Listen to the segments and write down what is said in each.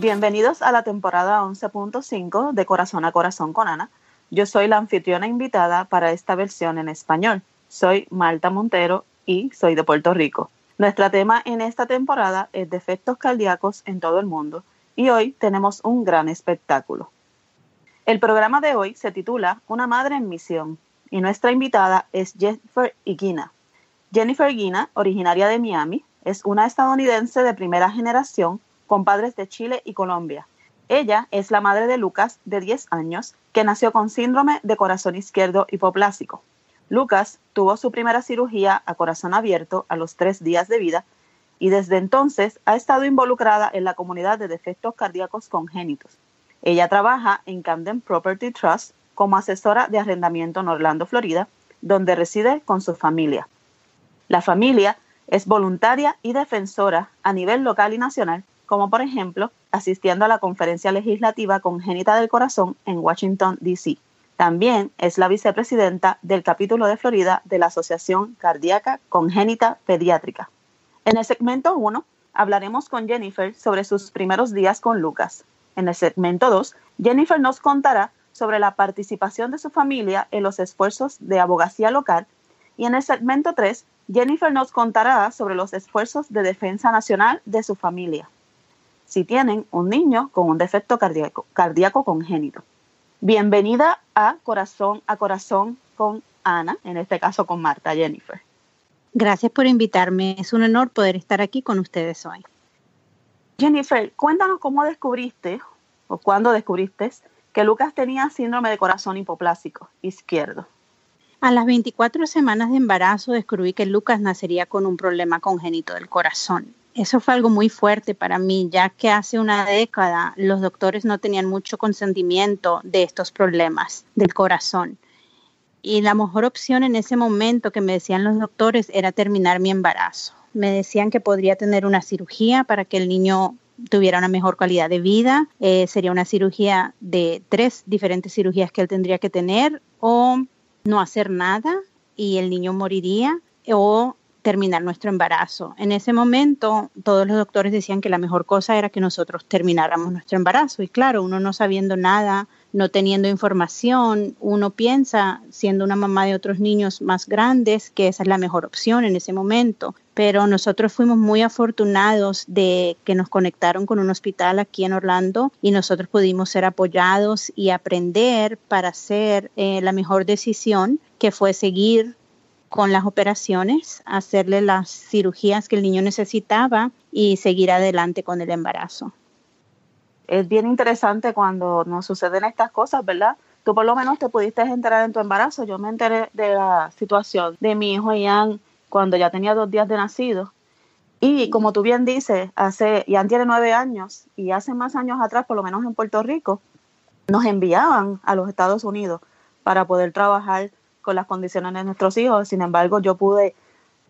Bienvenidos a la temporada 11.5 de Corazón a Corazón con Ana. Yo soy la anfitriona invitada para esta versión en español. Soy Malta Montero y soy de Puerto Rico. Nuestro tema en esta temporada es defectos cardíacos en todo el mundo y hoy tenemos un gran espectáculo. El programa de hoy se titula Una madre en misión y nuestra invitada es Jennifer Iguina. Jennifer Iguina, originaria de Miami, es una estadounidense de primera generación con padres de Chile y Colombia. Ella es la madre de Lucas, de 10 años, que nació con síndrome de corazón izquierdo hipoplásico. Lucas tuvo su primera cirugía a corazón abierto a los tres días de vida y desde entonces ha estado involucrada en la comunidad de defectos cardíacos congénitos. Ella trabaja en Camden Property Trust como asesora de arrendamiento en Orlando, Florida, donde reside con su familia. La familia es voluntaria y defensora a nivel local y nacional como por ejemplo asistiendo a la conferencia legislativa congénita del corazón en Washington, D.C. También es la vicepresidenta del capítulo de Florida de la Asociación Cardíaca Congénita Pediátrica. En el segmento 1 hablaremos con Jennifer sobre sus primeros días con Lucas. En el segmento 2, Jennifer nos contará sobre la participación de su familia en los esfuerzos de abogacía local y en el segmento 3, Jennifer nos contará sobre los esfuerzos de defensa nacional de su familia si tienen un niño con un defecto cardíaco, cardíaco congénito. Bienvenida a Corazón a Corazón con Ana, en este caso con Marta Jennifer. Gracias por invitarme. Es un honor poder estar aquí con ustedes hoy. Jennifer, cuéntanos cómo descubriste o cuándo descubriste que Lucas tenía síndrome de corazón hipoplásico izquierdo. A las 24 semanas de embarazo descubrí que Lucas nacería con un problema congénito del corazón eso fue algo muy fuerte para mí, ya que hace una década los doctores no tenían mucho consentimiento de estos problemas del corazón. Y la mejor opción en ese momento que me decían los doctores era terminar mi embarazo. Me decían que podría tener una cirugía para que el niño tuviera una mejor calidad de vida. Eh, sería una cirugía de tres diferentes cirugías que él tendría que tener o no hacer nada y el niño moriría o terminar nuestro embarazo. En ese momento todos los doctores decían que la mejor cosa era que nosotros termináramos nuestro embarazo y claro, uno no sabiendo nada, no teniendo información, uno piensa, siendo una mamá de otros niños más grandes, que esa es la mejor opción en ese momento. Pero nosotros fuimos muy afortunados de que nos conectaron con un hospital aquí en Orlando y nosotros pudimos ser apoyados y aprender para hacer eh, la mejor decisión, que fue seguir con las operaciones, hacerle las cirugías que el niño necesitaba y seguir adelante con el embarazo. Es bien interesante cuando nos suceden estas cosas, ¿verdad? Tú por lo menos te pudiste enterar en tu embarazo. Yo me enteré de la situación de mi hijo Ian cuando ya tenía dos días de nacido. Y como tú bien dices, hace, Ian tiene nueve años y hace más años atrás, por lo menos en Puerto Rico, nos enviaban a los Estados Unidos para poder trabajar con las condiciones de nuestros hijos. Sin embargo, yo pude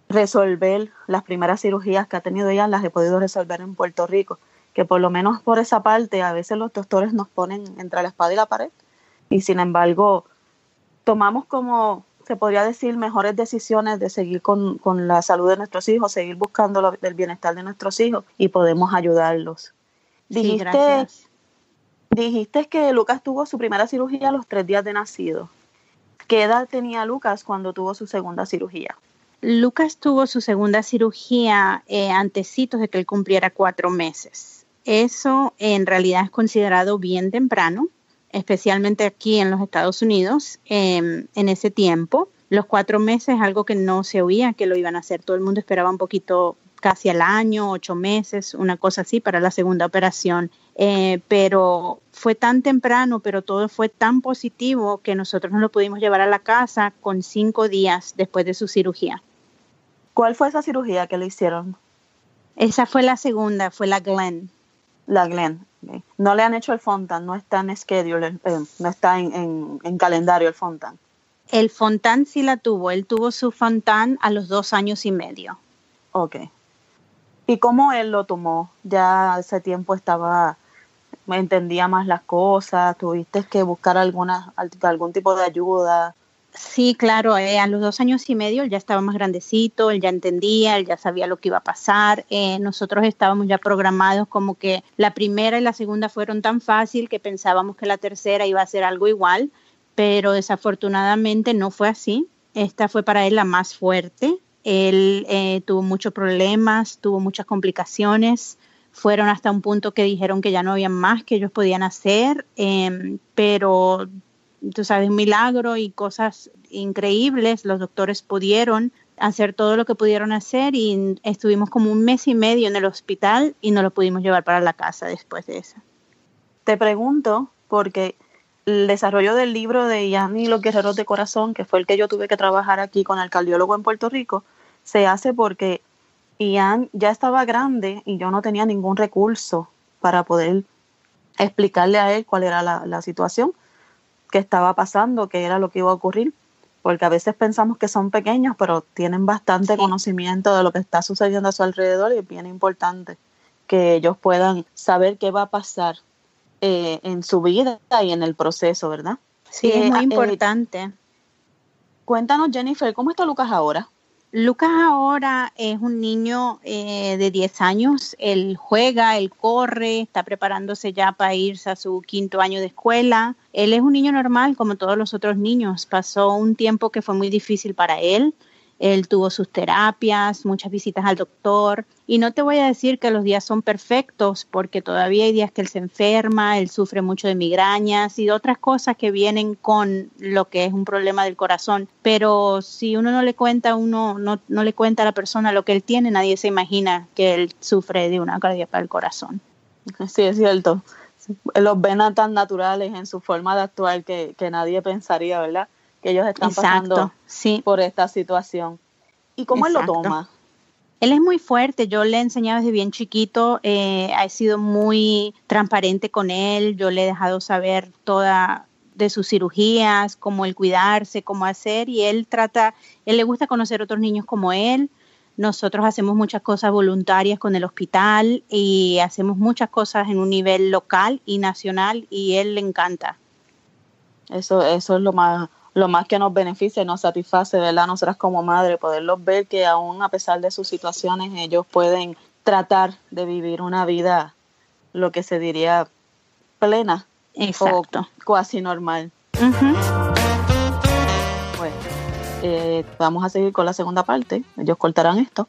resolver las primeras cirugías que ha tenido ella, las he podido resolver en Puerto Rico, que por lo menos por esa parte a veces los doctores nos ponen entre la espada y la pared y sin embargo tomamos como se podría decir mejores decisiones de seguir con, con la salud de nuestros hijos, seguir buscando el bienestar de nuestros hijos y podemos ayudarlos. Dijiste, dijiste que Lucas tuvo su primera cirugía a los tres días de nacido. ¿Qué edad tenía Lucas cuando tuvo su segunda cirugía? Lucas tuvo su segunda cirugía eh, de que él cumpliera cuatro meses. Eso en realidad es considerado bien temprano, especialmente aquí en los Estados Unidos em, en ese tiempo. Los cuatro meses es algo que no se oía que lo iban a hacer. Todo el mundo esperaba un poquito casi al año, ocho meses, una cosa así para la segunda operación. Eh, pero fue tan temprano, pero todo fue tan positivo que nosotros nos lo pudimos llevar a la casa con cinco días después de su cirugía. ¿Cuál fue esa cirugía que le hicieron? Esa fue la segunda, fue la Glenn. La Glenn. No le han hecho el Fontan, no está en schedule, eh, no está en, en, calendario el Fontan. El Fontan sí la tuvo, él tuvo su Fontan a los dos años y medio. Ok. ¿Y cómo él lo tomó? Ya ese tiempo estaba, entendía más las cosas, tuviste que buscar alguna, algún tipo de ayuda. Sí, claro, eh, a los dos años y medio él ya estaba más grandecito, él ya entendía, él ya sabía lo que iba a pasar. Eh, nosotros estábamos ya programados como que la primera y la segunda fueron tan fácil que pensábamos que la tercera iba a ser algo igual, pero desafortunadamente no fue así. Esta fue para él la más fuerte. Él eh, tuvo muchos problemas, tuvo muchas complicaciones. Fueron hasta un punto que dijeron que ya no había más que ellos podían hacer, em, pero tú sabes, un milagro y cosas increíbles. Los doctores pudieron hacer todo lo que pudieron hacer y estuvimos como un mes y medio en el hospital y no lo pudimos llevar para la casa después de eso. Te pregunto, porque el desarrollo del libro de Ian y los guerreros de corazón, que fue el que yo tuve que trabajar aquí con el cardiólogo en Puerto Rico, se hace porque Ian ya estaba grande y yo no tenía ningún recurso para poder explicarle a él cuál era la, la situación qué estaba pasando, qué era lo que iba a ocurrir, porque a veces pensamos que son pequeños, pero tienen bastante conocimiento de lo que está sucediendo a su alrededor y es bien importante que ellos puedan saber qué va a pasar eh, en su vida y en el proceso, ¿verdad? Sí, es muy eh, importante. cuéntanos, Jennifer, ¿cómo está Lucas ahora? Lucas ahora es un niño eh, de 10 años, él juega, él corre, está preparándose ya para irse a su quinto año de escuela. Él es un niño normal como todos los otros niños. Pasó un tiempo que fue muy difícil para él. Él tuvo sus terapias, muchas visitas al doctor. Y no te voy a decir que los días son perfectos, porque todavía hay días que él se enferma, él sufre mucho de migrañas y otras cosas que vienen con lo que es un problema del corazón. Pero si uno no le cuenta, uno no, no le cuenta a la persona lo que él tiene, nadie se imagina que él sufre de una cardíaca del corazón. Sí, es cierto. Los ven tan naturales en su forma de actuar que, que nadie pensaría, ¿verdad? Que ellos están pasando por esta situación. ¿Y cómo él lo toma? Él es muy fuerte, yo le he enseñado desde bien chiquito, eh, he sido muy transparente con él, yo le he dejado saber toda de sus cirugías, cómo el cuidarse, cómo hacer, y él trata, él le gusta conocer otros niños como él. Nosotros hacemos muchas cosas voluntarias con el hospital y hacemos muchas cosas en un nivel local y nacional y él le encanta. Eso, eso es lo más, lo más que nos beneficia y nos satisface, ¿verdad? Nosotras como madre, poderlos ver que aún a pesar de sus situaciones, ellos pueden tratar de vivir una vida, lo que se diría, plena Exacto. o casi normal. Bueno, eh, vamos a seguir con la segunda parte. Ellos cortarán esto.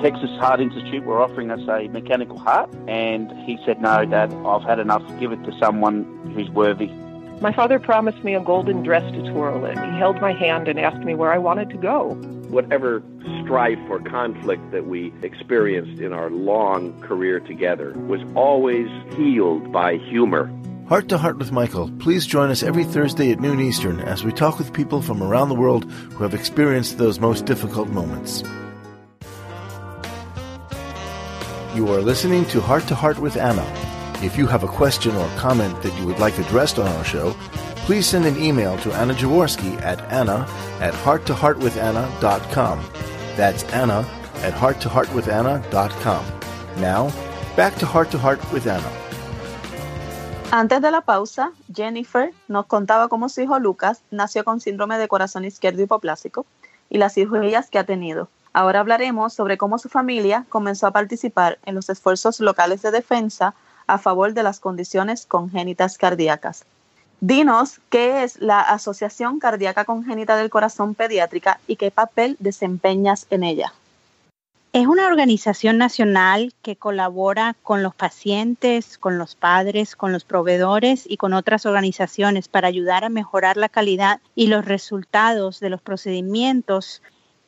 Texas Heart Institute were offering us a mechanical heart, and he said, No, Dad, I've had enough. Give it to someone who's worthy. My father promised me a golden dress to twirl in. He held my hand and asked me where I wanted to go. Whatever strife or conflict that we experienced in our long career together was always healed by humor. Heart to Heart with Michael. Please join us every Thursday at noon Eastern as we talk with people from around the world who have experienced those most difficult moments. You are listening to Heart to Heart with Anna. If you have a question or comment that you would like addressed on our show, please send an email to Anna Jaworski at anna at hearttoheartwithanna.com. That's Anna at hearttoheartwithanna.com. Now, back to Heart to Heart with Anna. Antes de la pausa, Jennifer nos contaba cómo su hijo Lucas nació con síndrome de corazón izquierdo hipoplásico y las cirugías que ha tenido. Ahora hablaremos sobre cómo su familia comenzó a participar en los esfuerzos locales de defensa a favor de las condiciones congénitas cardíacas. Dinos qué es la Asociación Cardíaca Congénita del Corazón Pediátrica y qué papel desempeñas en ella. Es una organización nacional que colabora con los pacientes, con los padres, con los proveedores y con otras organizaciones para ayudar a mejorar la calidad y los resultados de los procedimientos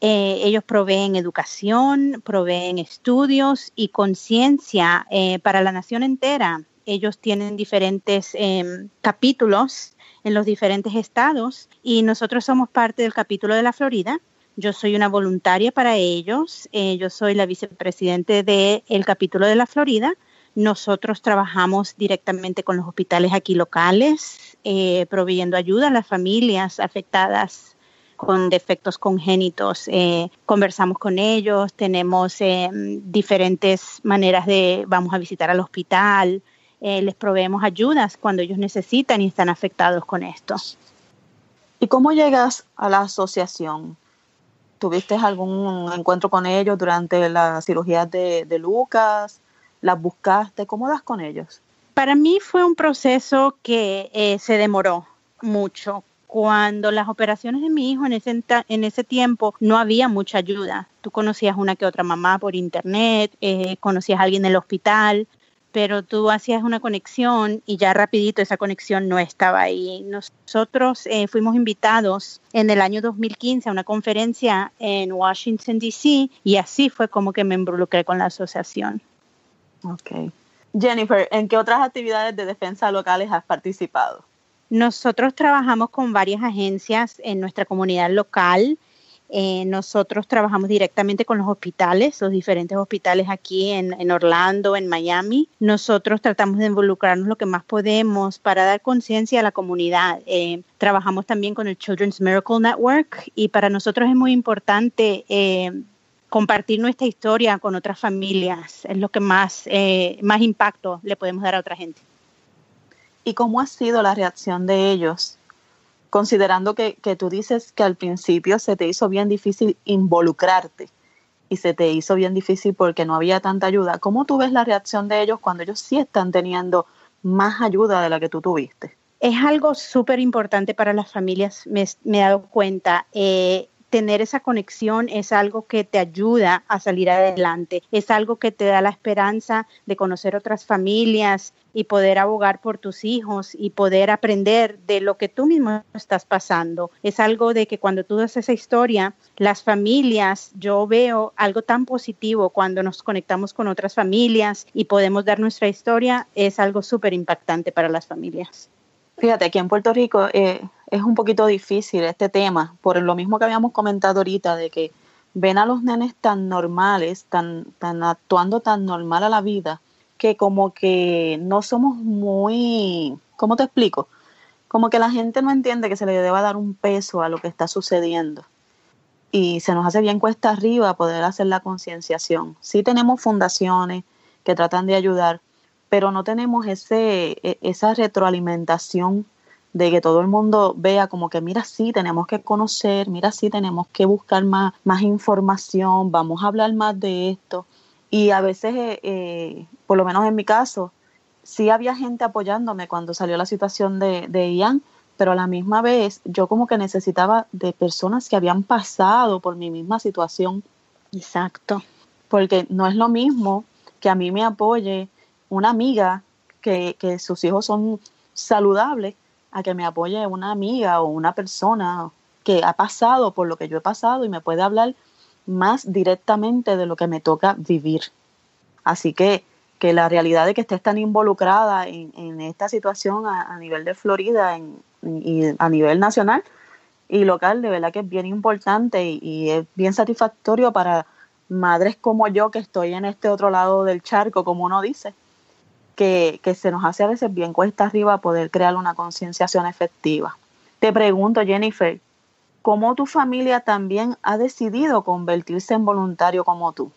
Eh, ellos proveen educación, proveen estudios y conciencia eh, para la nación entera. Ellos tienen diferentes em, capítulos en los diferentes estados y nosotros somos parte del capítulo de la Florida. Yo soy una voluntaria para ellos. Eh, yo soy la vicepresidente del capítulo de la Florida. Nosotros trabajamos directamente con los hospitales aquí locales, eh, proveyendo ayuda a las familias afectadas con defectos congénitos. Eh, conversamos con ellos, tenemos diferentes maneras de, vamos a visitar al hospital, eh, les proveemos ayudas cuando ellos necesitan y están afectados con esto. ¿Y cómo llegas a la asociación? ¿Tuviste algún encuentro con ellos durante la cirugía de, Lucas? ¿Las buscaste? ¿Cómo das con ellos? Para mí fue un proceso que eh, se demoró mucho. Cuando las operaciones de mi hijo en ese, en ese tiempo no había mucha ayuda. Tú conocías una que otra mamá por internet, eh, conocías a alguien en el hospital, pero tú hacías una conexión y ya rapidito esa conexión no estaba ahí. Nosotros eh, fuimos invitados en el año 2015 a una conferencia en Washington, D.C. y así fue como que me involucré con la asociación. Ok. Jennifer, ¿en qué otras actividades de defensa locales has participado? Nosotros trabajamos con varias agencias en nuestra comunidad local. Eh, nosotros trabajamos directamente con los hospitales, los diferentes hospitales aquí en, Orlando, en Miami. Nosotros tratamos de involucrarnos lo que más podemos para dar conciencia a la comunidad. Eh, trabajamos también con el Children's Miracle Network y para nosotros es muy importante eh, compartir nuestra historia con otras familias. Es lo que más, más impacto le podemos dar a otra gente. ¿Y cómo ha sido la reacción de ellos considerando que, tú dices que al principio se te hizo bien difícil involucrarte y se te hizo bien difícil porque no había tanta ayuda, ¿cómo tú ves la reacción de ellos cuando ellos sí están teniendo más ayuda de la que tú tuviste? Es algo súper importante para las familias, me, he dado cuenta. Eh, tener esa conexión es algo que te ayuda a salir adelante, es algo que te da la esperanza de conocer otras familias y poder abogar por tus hijos y poder aprender de lo que tú mismo estás pasando. Es algo de que cuando tú das esa historia, las familias, yo veo algo tan positivo cuando nos conectamos con otras familias y podemos dar nuestra historia, es algo súper impactante para las familias. Fíjate, aquí en Puerto Rico eh, es un poquito difícil este tema, por lo mismo que habíamos comentado ahorita, de que ven a los nenes tan normales, tan, tan actuando tan normal a la vida, que como que no somos muy, ¿cómo te explico? Como que la gente no entiende que se le deba dar un peso a lo que está sucediendo. Y se nos hace bien cuesta arriba poder hacer la concienciación. Sí tenemos fundaciones que tratan de ayudar, pero no tenemos ese, e, esa retroalimentación de que todo el mundo vea como que mira sí tenemos que conocer, mira sí tenemos que buscar más, más información, vamos a hablar más de esto. Y a veces, eh, eh, por lo menos en mi caso, sí había gente apoyándome cuando salió la situación de, de Ian, pero a la misma vez yo como que necesitaba de personas que habían pasado por mi misma situación. Exacto. Porque no es lo mismo que a mí me apoye una amiga que, sus hijos son saludables a que me apoye una amiga o una persona que ha pasado por lo que yo he pasado y me puede hablar más directamente de lo que me toca vivir. Así que, que la realidad de que estés tan involucrada en, esta situación a, nivel de Florida y a nivel nacional y local, de verdad que es bien importante y es bien satisfactorio para madres como yo que estoy en este otro lado del charco, como uno dice, que, se nos hace a veces bien cuesta arriba poder crear una concienciación efectiva. Te pregunto, Jennifer, ¿cómo tu familia también ha decidido convertirse en voluntario como tú?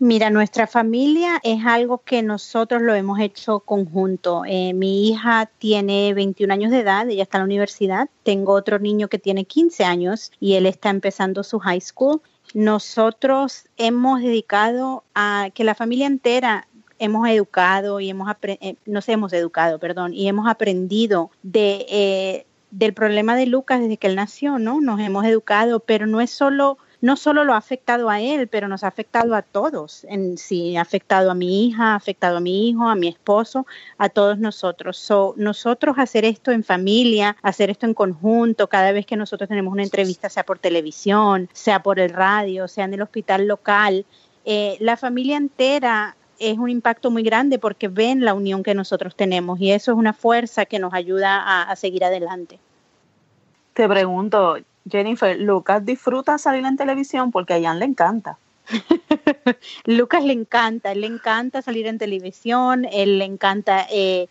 Mira, nuestra familia es algo que nosotros lo hemos hecho conjunto. Eh, mi hija tiene 21 años de edad, ella está en la universidad. Tengo otro niño que tiene 15 años y él está empezando su high school. Nosotros hemos dedicado a que la familia entera hemos educado y hemos eh, nos hemos educado, perdón, y hemos aprendido de eh, del problema de Lucas desde que él nació, ¿no? Nos hemos educado, pero no es solo no solo lo ha afectado a él, pero nos ha afectado a todos. En sí, ha afectado a mi hija, ha afectado a mi hijo, a mi esposo, a todos nosotros. So, nosotros hacer esto en familia, hacer esto en conjunto, cada vez que nosotros tenemos una entrevista, sea por televisión, sea por el radio, sea en el hospital local, eh, la familia entera es un impacto muy grande porque ven la unión que nosotros tenemos y eso es una fuerza que nos ayuda a, seguir adelante. Te pregunto, Jennifer, Lucas disfruta salir en televisión porque a Ian le encanta. Lucas le encanta, le encanta salir en televisión, él le encanta eh,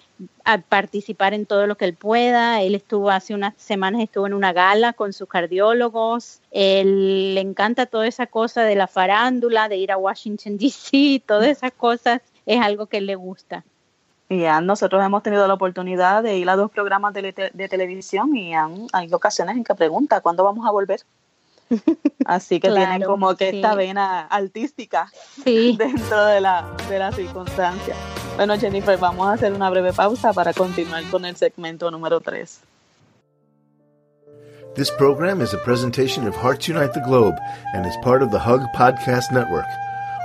participar en todo lo que él pueda. Él estuvo hace unas semanas, estuvo en una gala con sus cardiólogos. Él le encanta toda esa cosa de la farándula, de ir a Washington, D.C., todas esas cosas es algo que le gusta. Y nosotros hemos tenido la oportunidad de ir a dos programas de, televisión y hay ocasiones en que pregunta, ¿cuándo vamos a volver? Así que tienen como que esta vena artística dentro de la, de la circunstancia. Bueno, Jennifer, vamos a hacer una breve pausa para continuar con el segmento número 3. This program is a presentation of Hearts Unite the Globe and is part of the Hug Podcast Network.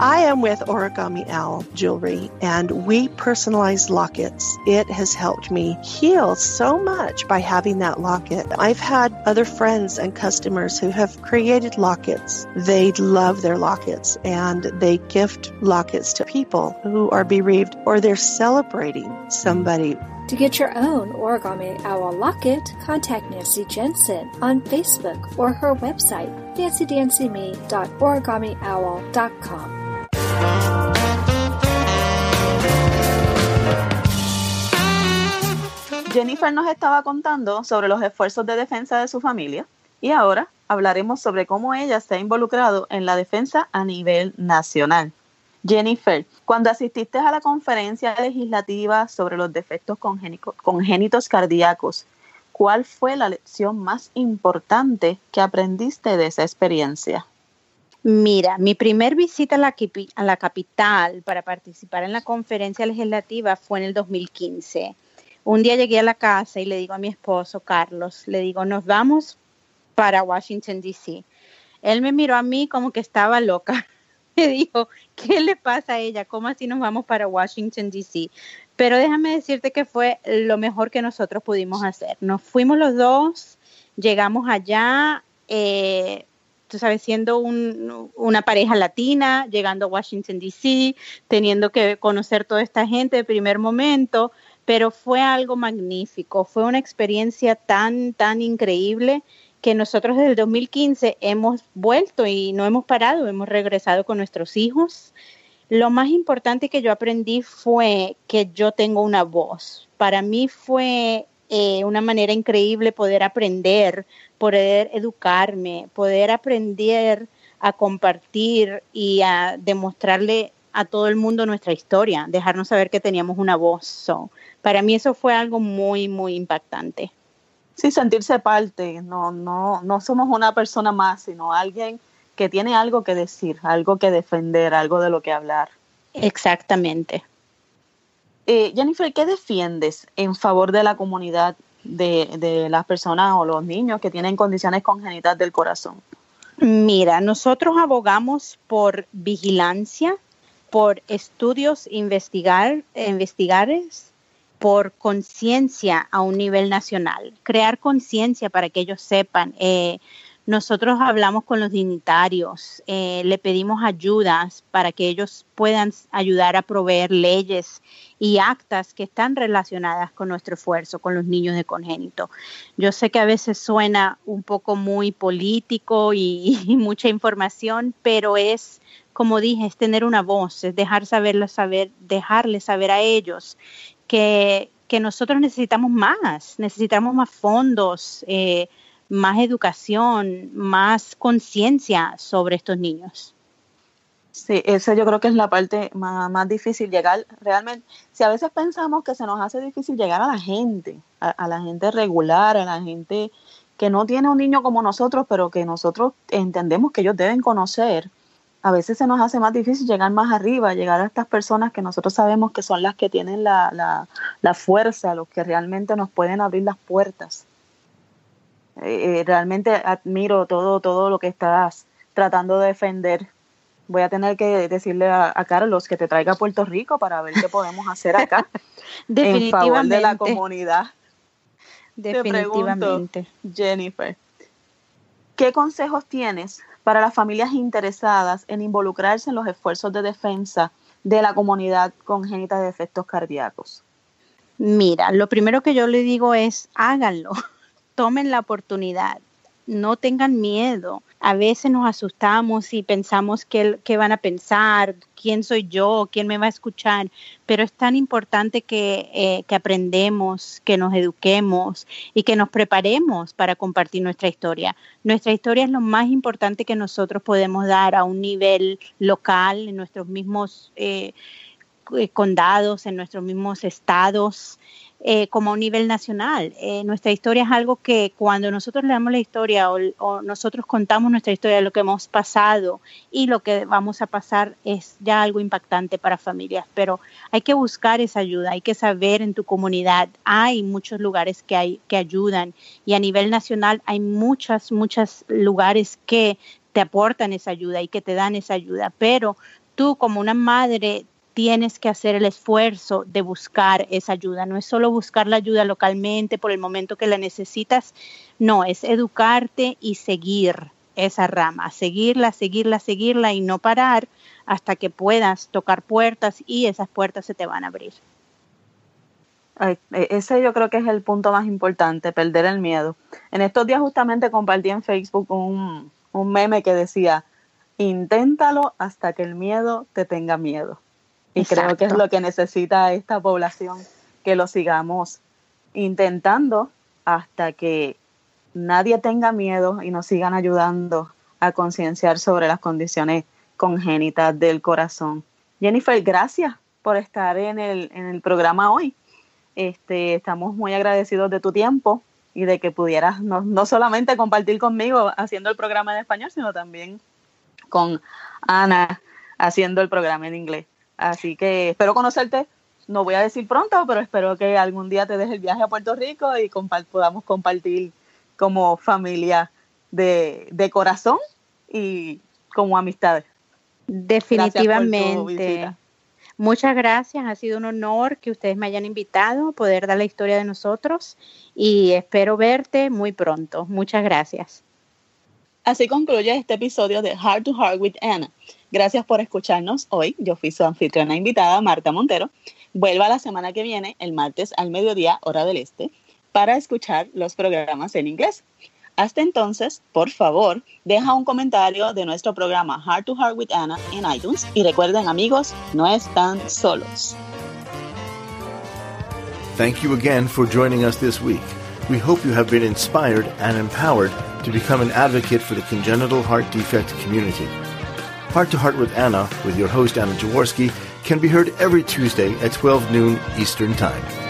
I am with Origami Owl Jewelry and we personalize lockets. It has helped me heal so much by having that locket. I've had other friends and customers who have created lockets. They love their lockets and they gift lockets to people who are bereaved or they're celebrating somebody to get your own Origami Owl locket, contact Nancy Jensen on Facebook or her website, fancydanceme.origamiowl.com. Jennifer nos estaba contando sobre los esfuerzos de defensa de su familia y ahora hablaremos sobre cómo ella se ha involucrado en la defensa a nivel nacional. Jennifer, cuando asististe a la conferencia legislativa sobre los defectos congénitos cardíacos, ¿cuál fue la lección más importante que aprendiste de esa experiencia? Mira, mi primer visita a la, a la capital para participar en la conferencia legislativa fue en el 2015 un día llegué a la casa y le digo a mi esposo, Carlos, le digo, nos vamos para Washington, D.C. Él me miró a mí como que estaba loca. Me dijo, ¿qué le pasa a ella? ¿Cómo así nos vamos para Washington, D.C.? Pero déjame decirte que fue lo mejor que nosotros pudimos hacer. Nos fuimos los dos, llegamos allá, eh, tú sabes, siendo una pareja latina, llegando a Washington, D.C., teniendo que conocer toda esta gente de primer momento, pero fue algo magnífico, fue una experiencia tan, tan increíble que nosotros desde el 2015 hemos vuelto y no hemos parado, hemos regresado con nuestros hijos. Lo más importante que yo aprendí fue que yo tengo una voz. Para mí fue eh, una manera increíble poder aprender, poder educarme, poder aprender a compartir y a demostrarle a todo el mundo nuestra historia, dejarnos saber que teníamos una voz para mí eso fue algo muy, muy impactante. Sí, sentirse parte, no, no, no somos una persona más, sino alguien que tiene algo que decir, algo que defender, algo de lo que hablar. Exactamente. Eh, Jennifer, ¿qué defiendes en favor de la comunidad de, de las personas o los niños que tienen condiciones congénitas del corazón? Mira, nosotros abogamos por vigilancia, por estudios investigar, investigares por conciencia a un nivel nacional, crear conciencia para que ellos sepan. Eh, nosotros hablamos con los dignitarios, eh, le pedimos ayudas para que ellos puedan ayudar a proveer leyes y actas que están relacionadas con nuestro esfuerzo, con los niños de congénito. Yo sé que a veces suena un poco muy político y, mucha información, pero es como dije, es tener una voz, es dejar saberle saber, dejarles saber a ellos que, nosotros necesitamos más, necesitamos más fondos eh, más educación, más conciencia sobre estos niños. Sí, eso yo creo que es la parte más, difícil llegar realmente. Si a veces pensamos que se nos hace difícil llegar a la gente, a, la gente regular, a la gente que no tiene un niño como nosotros, pero que nosotros entendemos que ellos deben conocer, a veces se nos hace más difícil llegar más arriba, llegar a estas personas que nosotros sabemos que son las que tienen la, la, la fuerza, los que realmente nos pueden abrir las puertas. Eh, eh, realmente admiro todo, todo lo que estás tratando de defender voy a tener que decirle a, Carlos que te traiga a Puerto Rico para ver qué podemos hacer acá en favor de la comunidad. Definitivamente. Jennifer, ¿qué consejos tienes para las familias interesadas en involucrarse en los esfuerzos de defensa de la comunidad congénita de efectos cardíacos? Mira, lo primero que yo le digo es háganlo, tomen la oportunidad, no tengan miedo. A veces nos asustamos y pensamos qué, van a pensar, quién soy yo, quién me va a escuchar, pero es tan importante que, eh, que aprendemos, que nos eduquemos y que nos preparemos para compartir nuestra historia. Nuestra historia es lo más importante que nosotros podemos dar a un nivel local, en nuestros mismos eh, eh, condados, en nuestros mismos estados. Eh, como a un nivel nacional. Eh, nuestra historia es algo que cuando nosotros leemos la historia o, nosotros contamos nuestra historia lo que hemos pasado y lo que vamos a pasar es ya algo impactante para familias, pero hay que buscar esa ayuda, hay que saber en tu comunidad, hay muchos lugares que, hay, que ayudan y a nivel nacional hay muchas, muchos lugares que te aportan esa ayuda y que te dan esa ayuda, pero tú como una madre tienes que hacer el esfuerzo de buscar esa ayuda. No es solo buscar la ayuda localmente por el momento que la necesitas, no, es educarte y seguir esa rama, seguirla, seguirla, seguirla y no parar hasta que puedas tocar puertas y esas puertas se te van a abrir. E, ese yo creo que es el punto más importante, perder el miedo. En estos días justamente compartí en Facebook un, un meme que decía, inténtalo hasta que el miedo te tenga miedo. Y creo que es lo que necesita esta población, que lo sigamos intentando hasta que nadie tenga miedo y nos sigan ayudando a concienciar sobre las condiciones congénitas del corazón. Jennifer, gracias por estar en el, en el programa hoy. Este, estamos muy agradecidos de tu tiempo y de que pudieras no, no solamente compartir conmigo haciendo el programa en español, sino también con Ana haciendo el programa en inglés. Así que espero conocerte, no voy a decir pronto, pero espero que algún día te deje el viaje a Puerto Rico y podamos compartir como familia de, corazón y como amistades. Definitivamente. Muchas gracias, ha sido un honor que ustedes me hayan invitado a poder dar la historia de nosotros y espero verte muy pronto. Muchas gracias. Así concluye este episodio de Heart to Heart with Anna. Gracias por escucharnos hoy. Yo fui su anfitriona invitada, Marta Montero. Vuelva la semana que viene, el martes al mediodía, hora del este, para escuchar los programas en inglés. Hasta entonces, por favor, deja un comentario de nuestro programa Heart to Heart with Anna en iTunes y recuerden amigos, no están solos. Thank you again for joining us this week. We hope you have been inspired and empowered to become an advocate for the congenital heart defect community. Heart to Heart with Anna, with your host Anna Jaworski, can be heard every Tuesday at 12 noon Eastern Time.